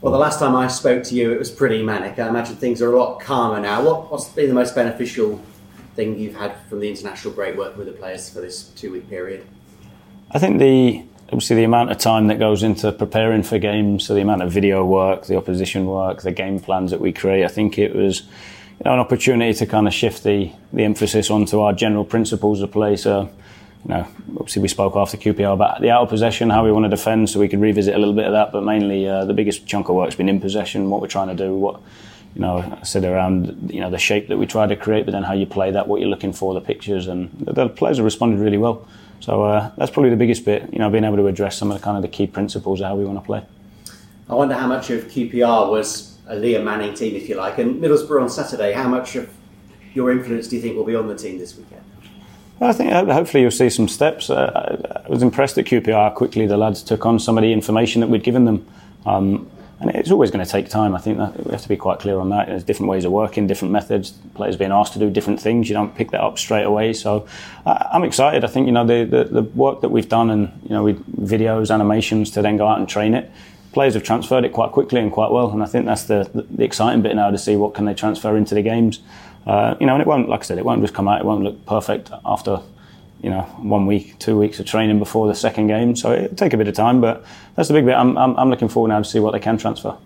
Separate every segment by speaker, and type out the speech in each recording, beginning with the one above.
Speaker 1: Well, the last time I spoke to you, it was pretty manic. I imagine things are a lot calmer now. What, what's been the most beneficial thing you've had from the international break working with the players for this two week period?
Speaker 2: I think the obviously the amount of time that goes into preparing for games, so the amount of video work, the opposition work, the game plans that we create. I think it was you know, an opportunity to kind of shift the, the emphasis onto our general principles of play. So, you know, obviously we spoke after QPR about the out of possession, how we want to defend, so we could revisit a little bit of that. But mainly, uh, the biggest chunk of work's been in possession, what we're trying to do, what you know, I said around you know the shape that we try to create, but then how you play that, what you're looking for, the pictures, and the players have responded really well. So uh, that's probably the biggest bit, you know, being able to address some of the kind of the key principles of how we want to play.
Speaker 1: I wonder how much of QPR was a Liam Manning team, if you like, and Middlesbrough on Saturday. How much of your influence do you think will be on the team this weekend?
Speaker 2: I think uh, hopefully you'll see some steps. Uh, I was impressed at QPR quickly the lads took on some of the information that we'd given them. Um, and it's always going to take time. I think we have to be quite clear on that. There's different ways of working, different methods. Players being asked to do different things. You don't pick that up straight away. So uh, I'm excited. I think you know the, the, the work that we've done and you know with videos, animations to then go out and train it. Players have transferred it quite quickly and quite well, and I think that's the, the exciting bit now to see what can they transfer into the games. Uh, you know, and it won't, like I said, it won't just come out. It won't look perfect after you know, one week, two weeks of training before the second game. So it'll take a bit of time, but that's the big bit. I'm, I'm, I'm looking forward now to see what they can transfer.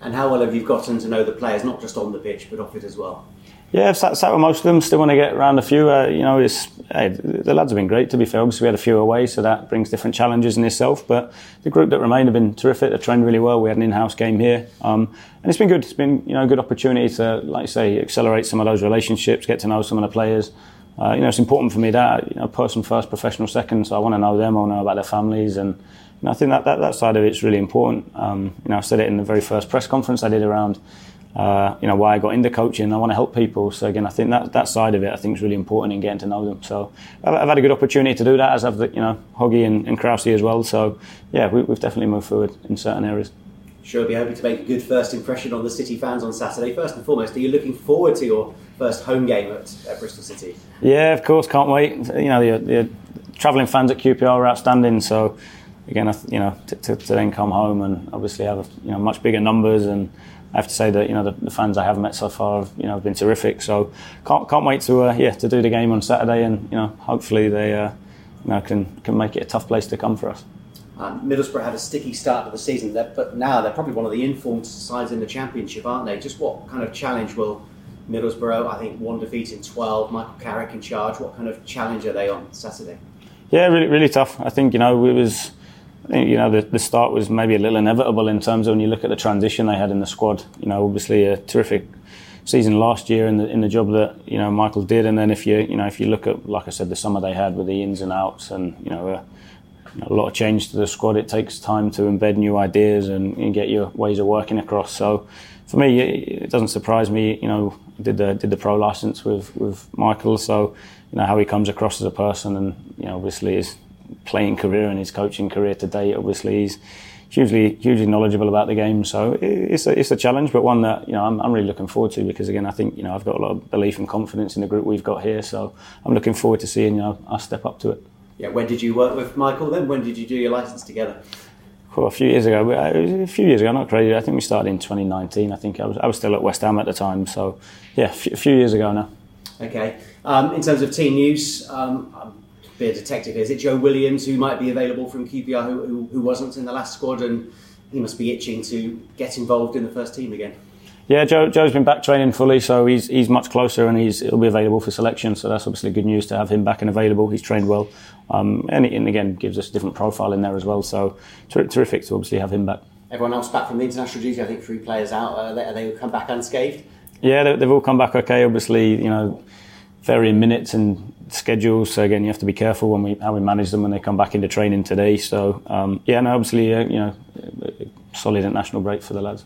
Speaker 1: And how well have you gotten to know the players, not just on the pitch, but off it as well?
Speaker 2: Yeah, I've sat, sat with most of them. Still want to get around a few. Uh, you know, it's, hey, the lads have been great. To be fair, obviously we had a few away, so that brings different challenges in itself. But the group that remained have been terrific. They trained really well. We had an in-house game here, um, and it's been good. It's been you know a good opportunity to, like I say, accelerate some of those relationships, get to know some of the players. Uh, you know, it's important for me that you know, person first, professional second. So I want to know them. I want to know about their families, and you know, I think that, that that side of it's really important. Um, you know, I said it in the very first press conference I did around. Uh, you know why I got into coaching. I want to help people. So again, I think that that side of it, I think, is really important in getting to know them. So I've, I've had a good opportunity to do that, as have the, you know Hoggy and, and Krause as well. So yeah, we, we've definitely moved forward in certain areas
Speaker 1: sure be hoping to make a good first impression on the City fans on Saturday. First and foremost, are you looking forward to your first home game at, at Bristol City?
Speaker 2: Yeah, of course, can't wait. You know, the, the travelling fans at QPR are outstanding, so again, you know, to, to, to, then come home and obviously have you know much bigger numbers and. I have to say that you know the, the fans I have met so far have you know have been terrific. So can't can't wait to uh, yeah to do the game on Saturday and you know hopefully they uh, you know can can make it a tough place to come for us.
Speaker 1: Um, Middlesbrough had a sticky start to the season, but now they're probably one of the informed sides in the Championship, aren't they? Just what kind of challenge will Middlesbrough, I think one defeat in 12, Michael Carrick in charge, what kind of challenge are they on Saturday?
Speaker 2: Yeah, really, really tough. I think, you know, it was, you know, the, the start was maybe a little inevitable in terms of when you look at the transition they had in the squad. You know, obviously a terrific season last year in the in the job that you know Michael did, and then if you you know if you look at like I said the summer they had with the ins and outs and you know uh, a lot of change to the squad. It takes time to embed new ideas and, and, get your ways of working across. So for me, it doesn't surprise me. You know, did the did the pro license with with Michael, so you know how he comes across as a person, and you know obviously his playing career and his coaching career to date. Obviously, he's hugely hugely knowledgeable about the game. So it's a, it's a challenge, but one that you know I'm, I'm really looking forward to because again I think you know I've got a lot of belief and confidence in the group we've got here. So I'm looking forward to seeing you know us step up to it
Speaker 1: yeah, when did you work with Michael then? When did you do your license together?
Speaker 2: Well, a few years ago. A few years ago, not crazy. I think we started in 2019. I think I was, I was still at West Ham at the time. So, yeah, a few years ago now.
Speaker 1: Okay. Um, in terms of team news, um, be a detective Is it Joe Williams who might be available from QPR who, who, who wasn't in the last squad and he must be itching to get involved in the first team again?
Speaker 2: Yeah, Joe, Joe's been back training fully, so he's he's much closer and he's he'll be available for selection. So that's obviously good news to have him back and available. He's trained well, um, and, and again gives us a different profile in there as well. So ter- terrific to obviously have him back.
Speaker 1: Everyone else back from the international duty. I think three players out. Uh, they, they come back unscathed.
Speaker 2: Yeah, they, they've all come back okay. Obviously, you know, varying minutes and schedules. So again, you have to be careful when we how we manage them when they come back into training today. So um, yeah, no, obviously, uh, you know, solid international break for the lads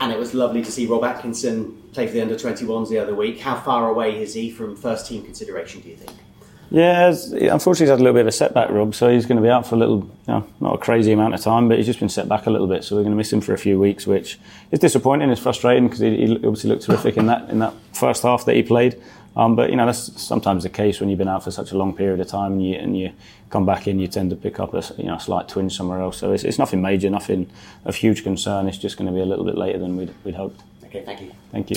Speaker 1: and it was lovely to see Rob Atkinson play for the under 21s the other week. How far away is he from first team consideration, do you think?
Speaker 2: Yeah, unfortunately, he's had a little bit of a setback, Rob. So he's going to be out for a little, you know, not a crazy amount of time, but he's just been set back a little bit. So we're going to miss him for a few weeks, which is disappointing. It's frustrating because he, he, obviously looked terrific in that in that first half that he played. Um, but you know that's sometimes the case when you've been out for such a long period of time and you, and you come back in, you tend to pick up a you know a slight twinge somewhere else. So it's, it's nothing major, nothing of huge concern. It's just going to be a little bit later than we'd, we'd hoped.
Speaker 1: Okay, thank you.
Speaker 2: Thank you.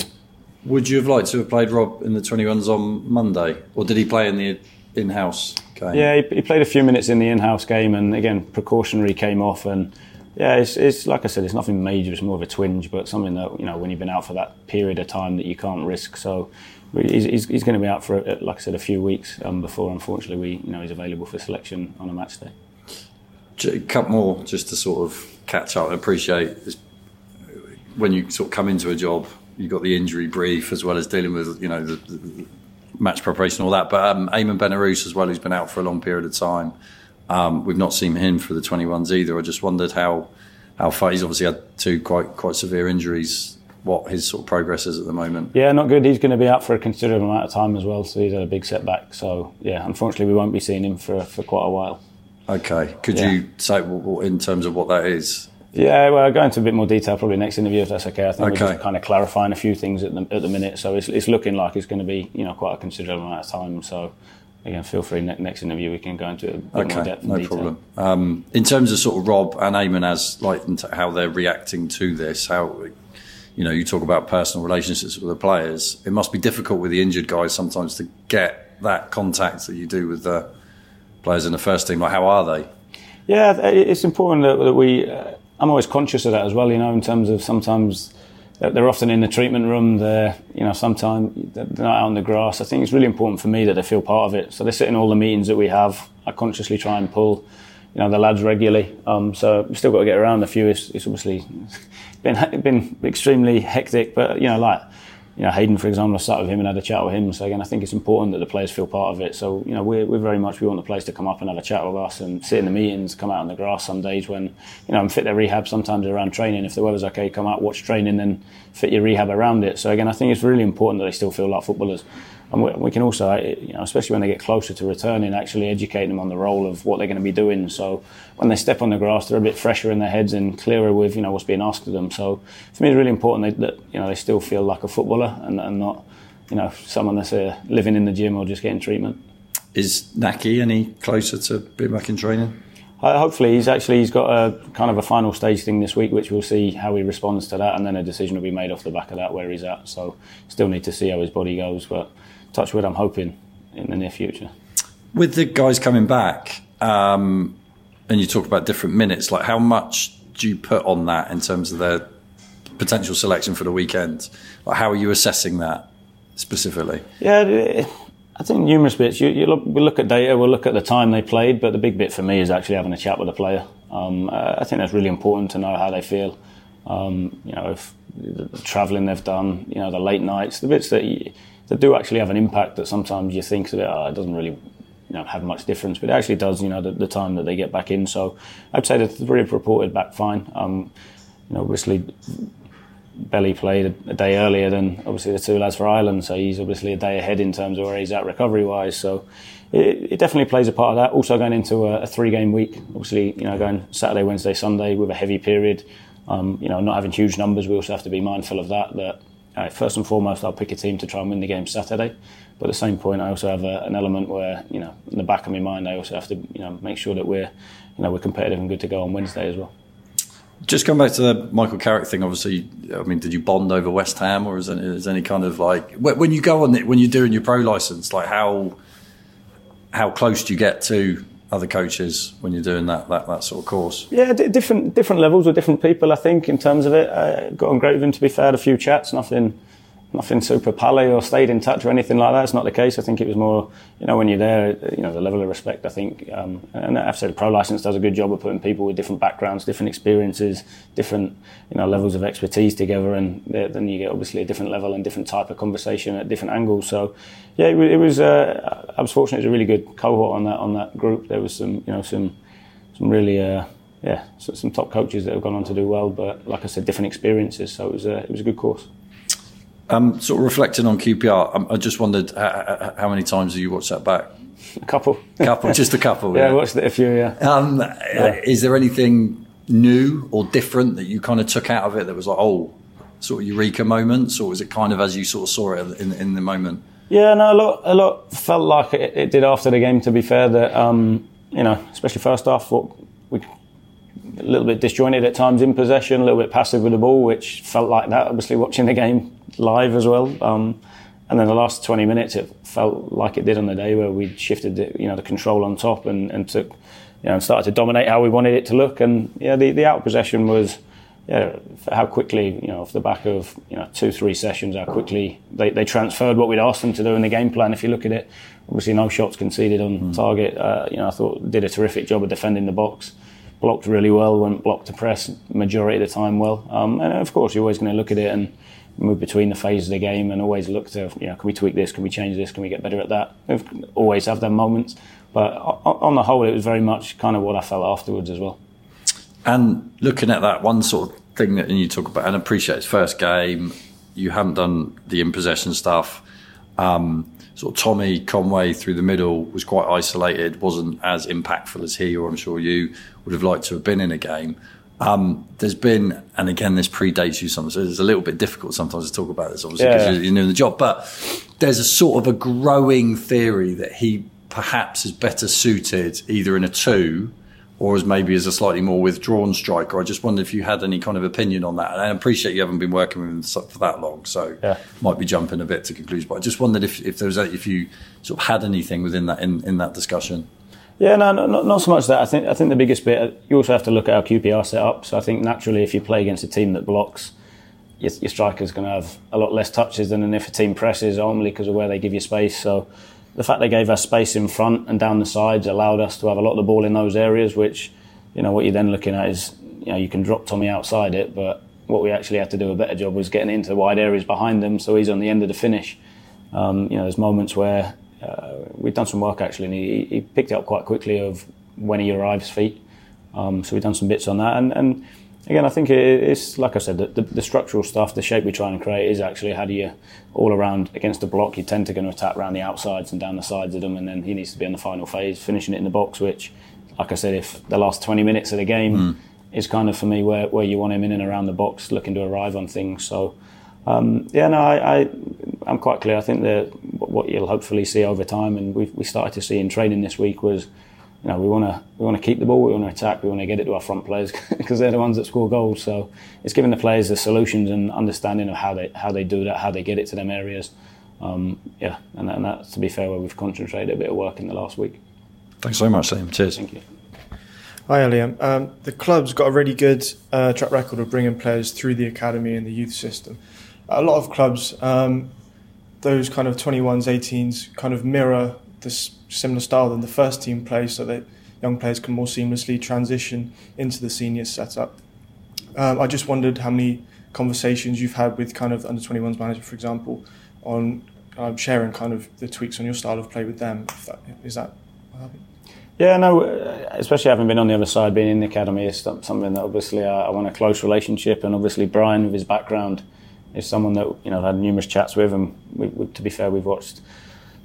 Speaker 3: Would you have liked to have played Rob in the 21s on Monday, or did he play in the in-house game?
Speaker 2: Yeah, he, he played a few minutes in the in-house game, and again precautionary came off and. Yeah, it's, it's like I said, it's nothing major. It's more of a twinge, but something that you know when you've been out for that period of time that you can't risk. So he's, he's, he's going to be out for, like I said, a few weeks um, before, unfortunately, we you know he's available for selection on a match day.
Speaker 3: A couple more just to sort of catch up and appreciate when you sort of come into a job, you've got the injury brief as well as dealing with you know the, the match preparation, and all that. But um, Ayman Benarous as well, who's been out for a long period of time. Um, we've not seen him for the 21s either. I just wondered how how far he's obviously had two quite quite severe injuries. What his sort of progress is at the moment?
Speaker 2: Yeah, not good. He's going to be out for a considerable amount of time as well, so he's had a big setback. So yeah, unfortunately, we won't be seeing him for for quite a while.
Speaker 3: Okay, could yeah. you say in terms of what that is?
Speaker 2: Yeah, well, I'll go into a bit more detail probably next interview if that's okay. I think okay. we're just kind of clarifying a few things at the, at the minute. So it's, it's looking like it's going to be you know quite a considerable amount of time. So again, feel free next interview we can go into a bit okay, more depth.
Speaker 3: No
Speaker 2: detail.
Speaker 3: problem. Um, in terms of sort of Rob and Ayman as like how they're reacting to this, how you know you talk about personal relationships with the players. It must be difficult with the injured guys sometimes to get that contact that you do with the players in the first team. Like how are they?
Speaker 2: Yeah, it's important that, that we. Uh, I'm always conscious of that as well. You know, in terms of sometimes they're often in the treatment room. They're, you know, sometimes they're not out on the grass. I think it's really important for me that they feel part of it. So they sit in all the meetings that we have. I consciously try and pull, you know, the lads regularly. Um, so we've still got to get around a few. It's, it's obviously been been extremely hectic, but you know, like you know, Hayden, for example, I sat with him and had a chat with him. So again, I think it's important that the players feel part of it. So you know, we're, we're very much we want the players to come up and have a chat with us and sit in the meetings, come out on the grass some days when you know, and fit their rehab. Sometimes around training, if the weather's okay, come out, watch training, then fit your rehab around it. So again, I think it's really important that they still feel like footballers and we, we, can also, uh, you know, especially when they get closer to returning, actually educate them on the role of what they're going to be doing. So when they step on the grass, they're a bit fresher in their heads and clearer with you know what's being asked of them. So for me, it's really important that, that you know they still feel like a footballer and, and not you know someone that's uh, living in the gym or just getting treatment.
Speaker 3: Is Nahki any closer to being back in training?
Speaker 2: Uh, hopefully, he's actually he's got a kind of a final stage thing this week, which we'll see how he responds to that, and then a decision will be made off the back of that where he's at. So, still need to see how his body goes, but touch wood, I'm hoping in the near future.
Speaker 3: With the guys coming back, um, and you talk about different minutes, like how much do you put on that in terms of their potential selection for the weekend? Like how are you assessing that specifically?
Speaker 2: Yeah, I think numerous bits. You, you look, we look at data, we'll look at the time they played, but the big bit for me is actually having a chat with the player. Um, I think that's really important to know how they feel. Um, you know, if the, the travelling they've done, you know, the late nights, the bits that you, that do actually have an impact that sometimes you think that oh, it doesn't really you know, have much difference, but it actually does. You know, the, the, time that they get back in. So I'd say the three have reported back fine. Um, you know, obviously Belly played a, a, day earlier than obviously the two lads for Ireland, so he's obviously a day ahead in terms of where he's at recovery wise. So it, it, definitely plays a part of that. Also going into a, a three game week, obviously you know going Saturday, Wednesday, Sunday with a heavy period. Um, you know, not having huge numbers, we also have to be mindful of that. That first and foremost, I'll pick a team to try and win the game Saturday. But at the same point, I also have a, an element where, you know, in the back of my mind, I also have to, you know, make sure that we're, you know, we're competitive and good to go on Wednesday as well.
Speaker 3: Just going back to the Michael Carrick thing, obviously, I mean, did you bond over West Ham, or is there, is there any kind of like when you go on it when you're doing your pro license, like how how close do you get to other coaches when you're doing that that, that sort of course?
Speaker 2: Yeah, d- different different levels with different people. I think in terms of it, uh, got on great with him. To be fair, a few chats, nothing nothing super pally or stayed in touch or anything like that. It's not the case. I think it was more, you know, when you're there, you know, the level of respect. I think, um, and I've said Pro License does a good job of putting people with different backgrounds, different experiences, different, you know, levels of expertise together, and then you get obviously a different level and different type of conversation at different angles. So, yeah, it, it was. Uh, I was fortunate. It was a really good cohort on that on that group. There was some, you know, some some really. Uh, yeah, some top coaches that have gone on to do well, but like I said, different experiences. So it was a, it was a good course.
Speaker 3: Um, sort of reflecting on QPR, um, I just wondered how, how, many times have you watched that back?
Speaker 2: A couple.
Speaker 3: A couple, just a couple.
Speaker 2: yeah, yeah, I watched it a few. Yeah. Um,
Speaker 3: yeah. Is there anything new or different that you kind of took out of it that was like, oh, sort of eureka moments, or was it kind of as you sort of saw it in, in the moment?
Speaker 2: Yeah, no, a lot, a lot felt like it, it did after the game. To be fair, that um, you know, especially first half, what we a little bit disjointed at times in possession, a little bit passive with the ball, which felt like that. Obviously, watching the game live as well. Um, and then the last 20 minutes, it felt like it did on the day where we shifted, the, you know, the control on top and, and took, you know, and started to dominate how we wanted it to look. And yeah, the, the out possession was, yeah, how quickly, you know, off the back of you know two, three sessions, how quickly they, they transferred what we'd asked them to do in the game plan. If you look at it, obviously no shots conceded on mm. target. Uh, you know, I thought did a terrific job of defending the box, blocked really well, went blocked to press majority of the time well. Um, and of course, you're always going to look at it and move between the phases of the game and always look to, you know, can we tweak this? Can we change this? Can we get better at that? We've always have them moments. But on the whole, it was very much kind of what I felt afterwards as well.
Speaker 3: And looking at that one sort of thing that you talk about, and appreciate his first game, you haven't done the in possession stuff. Um, sort of Tommy Conway through the middle was quite isolated, wasn't as impactful as he, or I'm sure you would have liked to have been in a game. Um, there's been, and again, this predates you sometimes. So it's a little bit difficult sometimes to talk about this, obviously, because yeah. you're, you're new in the job. But there's a sort of a growing theory that he perhaps is better suited either in a two or as maybe as a slightly more withdrawn striker. I just wondered if you had any kind of opinion on that. And I appreciate you haven't been working with him for that long, so yeah. might be jumping a bit to conclusions. But I just wondered if, if there was a, if you sort of had anything within that in, in that discussion.
Speaker 2: Yeah, no, not, not so much that. I think I think the biggest bit. You also have to look at our QPR setup. So I think naturally, if you play against a team that blocks, your, your striker's going to have a lot less touches than if a team presses, only because of where they give you space. So the fact they gave us space in front and down the sides allowed us to have a lot of the ball in those areas. Which, you know, what you're then looking at is, you know, you can drop Tommy outside it, but what we actually had to do a better job was getting into the wide areas behind them, so he's on the end of the finish. Um, you know, there's moments where uh, we've done some work actually, and he, he, picked it up quite quickly of when he arrives feet. Um, so we've done some bits on that, and, and again, I think it's like I said, the, the, the, structural stuff, the shape we try and create is actually how do you all around against the block. You tend to going to attack around the outsides and down the sides of them, and then he needs to be in the final phase, finishing it in the box. Which, like I said, if the last 20 minutes of the game mm. is kind of for me where, where you want him in and around the box, looking to arrive on things. So. Um, yeah, no, I, I, am quite clear. I think that what you'll hopefully see over time, and we we started to see in training this week was, you know, we want to we want to keep the ball, we want to attack, we want to get it to our front players because they're the ones that score goals. So it's giving the players the solutions and understanding of how they how they do that, how they get it to them areas. Um, yeah, and, and that's to be fair where we've concentrated a bit of work in the last week.
Speaker 3: Thanks so much, Liam. Cheers.
Speaker 2: Thank you.
Speaker 4: Hi, Liam. Um, the club's got a really good uh, track record of bringing players through the academy and the youth system a lot of clubs, um, those kind of 21s, 18s, kind of mirror this similar style than the first team plays, so that young players can more seamlessly transition into the senior setup. Um, I just wondered how many conversations you've had with kind of under 21s manager, for example, on um, sharing kind of the tweaks on your style of play with them. That, is that
Speaker 2: yeah, no, especially having been on the other side, being in the academy is something that obviously I, I want a close relationship, and obviously Brian, with his background, is someone that you know I've had numerous chats with, and we, we, to be fair, we've watched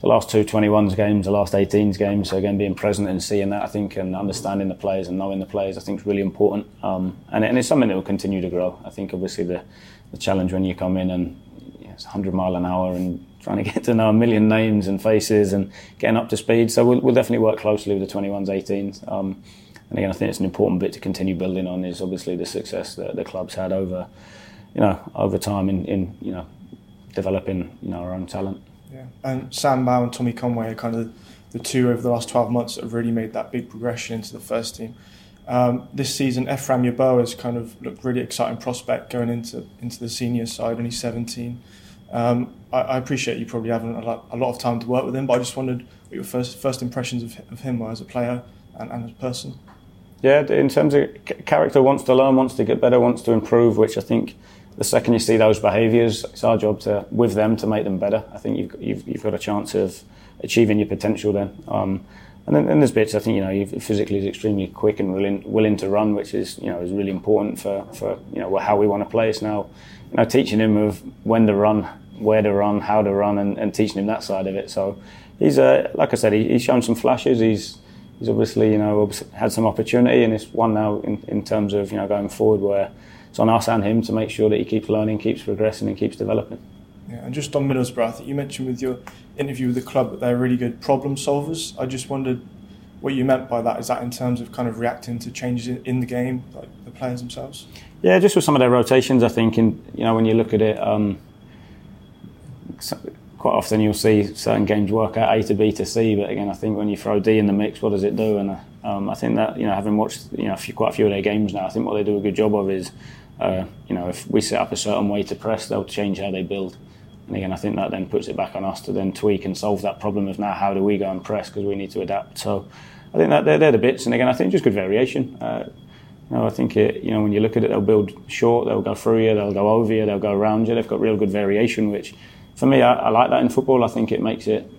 Speaker 2: the last two 21s games, the last 18s games. So again, being present and seeing that, I think, and understanding the players and knowing the players, I think is really important. Um, and, and, it's something that will continue to grow. I think obviously the, the challenge when you come in and it's 100 mile an hour and trying to get to know a million names and faces and getting up to speed. So we'll, we'll definitely work closely with the 21s, 18s. Um, and again, I think it's an important bit to continue building on is obviously the success that the club's had over you know, over time in, in you know, developing, you know, our own talent.
Speaker 4: Yeah, and Sam Bell and Tommy Conway are kind of the two over the last 12 months that have really made that big progression into the first team. Um, this season, Ephraim Yeboah has kind of looked really exciting prospect going into into the senior side, only 17. Um, I, I, appreciate you probably haven't a lot, a lot, of time to work with him, but I just wondered what your first first impressions of, of him were as a player and, and as a person.
Speaker 2: Yeah, in terms of character, wants to learn, wants to get better, wants to improve, which I think the second you see those behaviours, it's our job to with them to make them better. I think you've you've, you've got a chance of achieving your potential then. Um, and then, then, there's bits I think you know physically is extremely quick and willing willing to run, which is you know is really important for, for you know how we want to play. It's now you know teaching him of when to run, where to run, how to run, and, and teaching him that side of it. So he's uh, like I said, he, he's shown some flashes. He's he's obviously you know had some opportunity, and it's one now in, in terms of you know going forward where it's on us and him to make sure that he keeps learning, keeps progressing, and keeps developing.
Speaker 4: Yeah, and just on Middlesbrough, I think you mentioned with your interview with the club that they're really good problem solvers. I just wondered what you meant by that. Is that in terms of kind of reacting to changes in, in the game, like the players themselves?
Speaker 2: Yeah, just with some of their rotations, I think, and you know when you look at it, um, quite often you'll see certain games work out A to B to C, but again, I think when you throw D in the mix, what does it do? And um, I think that you know, having watched you know a few, quite a few of their games now, I think what they do a good job of is, uh, you know, if we set up a certain way to press, they'll change how they build. And again, I think that then puts it back on us to then tweak and solve that problem of now how do we go and press because we need to adapt. So I think that they're, they're the bits, and again, I think just good variation. Uh, you know, I think it, you know when you look at it, they'll build short, they'll go through you, they'll go over you, they'll go around you. They've got real good variation, which for me, I, I like that in football. I think it makes it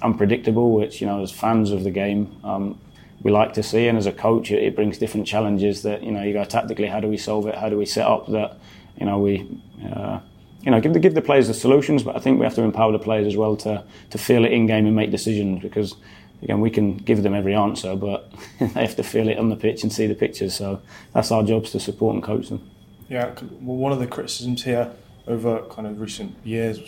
Speaker 2: unpredictable, which you know, as fans of the game, um, we like to see. And as a coach, it, it, brings different challenges that you know you go tactically. How do we solve it? How do we set up that? You know, we. Uh, you know, give the give the players the solutions, but I think we have to empower the players as well to to feel it in game and make decisions because again we can give them every answer, but they have to feel it on the pitch and see the pictures. So that's our jobs to support and coach them.
Speaker 4: Yeah, one of the criticisms here over kind of recent years.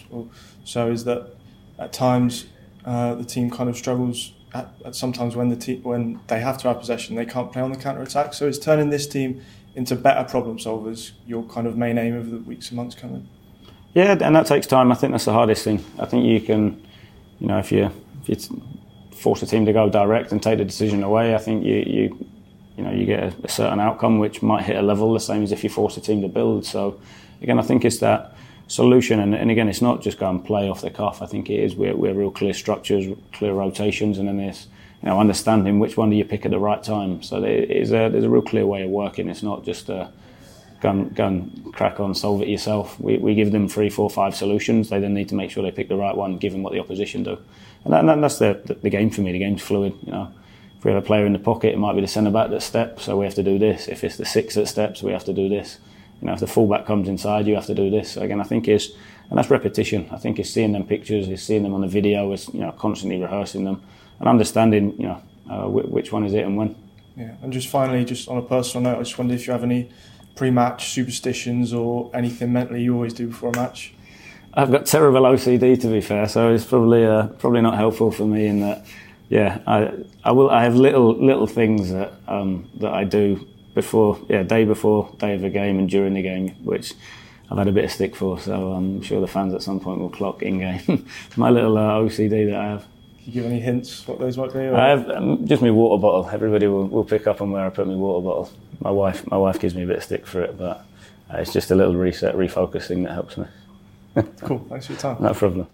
Speaker 4: So is that at times uh, the team kind of struggles at, at sometimes when the te- when they have to have possession they can't play on the counter attack so it's turning this team into better problem solvers your kind of main aim over the weeks and months coming?
Speaker 2: Yeah and that takes time. I think that's the hardest thing. I think you can you know if you if you force a team to go direct and take the decision away I think you you you know you get a, a certain outcome which might hit a level the same as if you force a team to build so again, I think it's that solution. And, and, again, it's not just go and play off the cuff. I think it is we're, we're real clear structures, clear rotations, and then there's you know understanding which one do you pick at the right time. So there is a, there's a real clear way of working. It's not just a go and, go and crack on, solve it yourself. We, we give them three, four, five solutions. They then need to make sure they pick the right one, given what the opposition do. And, that, and that's the, the, the game for me. The game's fluid. You know, if we have a player in the pocket, it might be the centre back that steps, so we have to do this. If it's the six that steps, we have to do this you know, if the fullback comes inside, you have to do this. So again, I think it's, and that's repetition. I think it's seeing them pictures, it's seeing them on the video, it's, you know, constantly rehearsing them and understanding, you know, uh, which one is it and when.
Speaker 4: Yeah, and just finally, just on a personal note, I just wondered if you have any pre-match superstitions or anything mentally you always do before a match.
Speaker 2: I've got terrible OCD to be fair, so it's probably uh, probably not helpful for me in that. Yeah, I I will. I have little little things that um, that I do before, yeah, day before, day of a game, and during the game, which I've had a bit of stick for. So I'm sure the fans at some point will clock in game. my little uh, OCD that I have.
Speaker 4: Can you give any hints what those might be?
Speaker 2: Or? I have um, just my water bottle. Everybody will, will pick up on where I put my water bottle. My wife, my wife gives me a bit of stick for it, but uh, it's just a little reset, refocus thing that helps me.
Speaker 4: cool. Thanks for your time.
Speaker 2: No problem.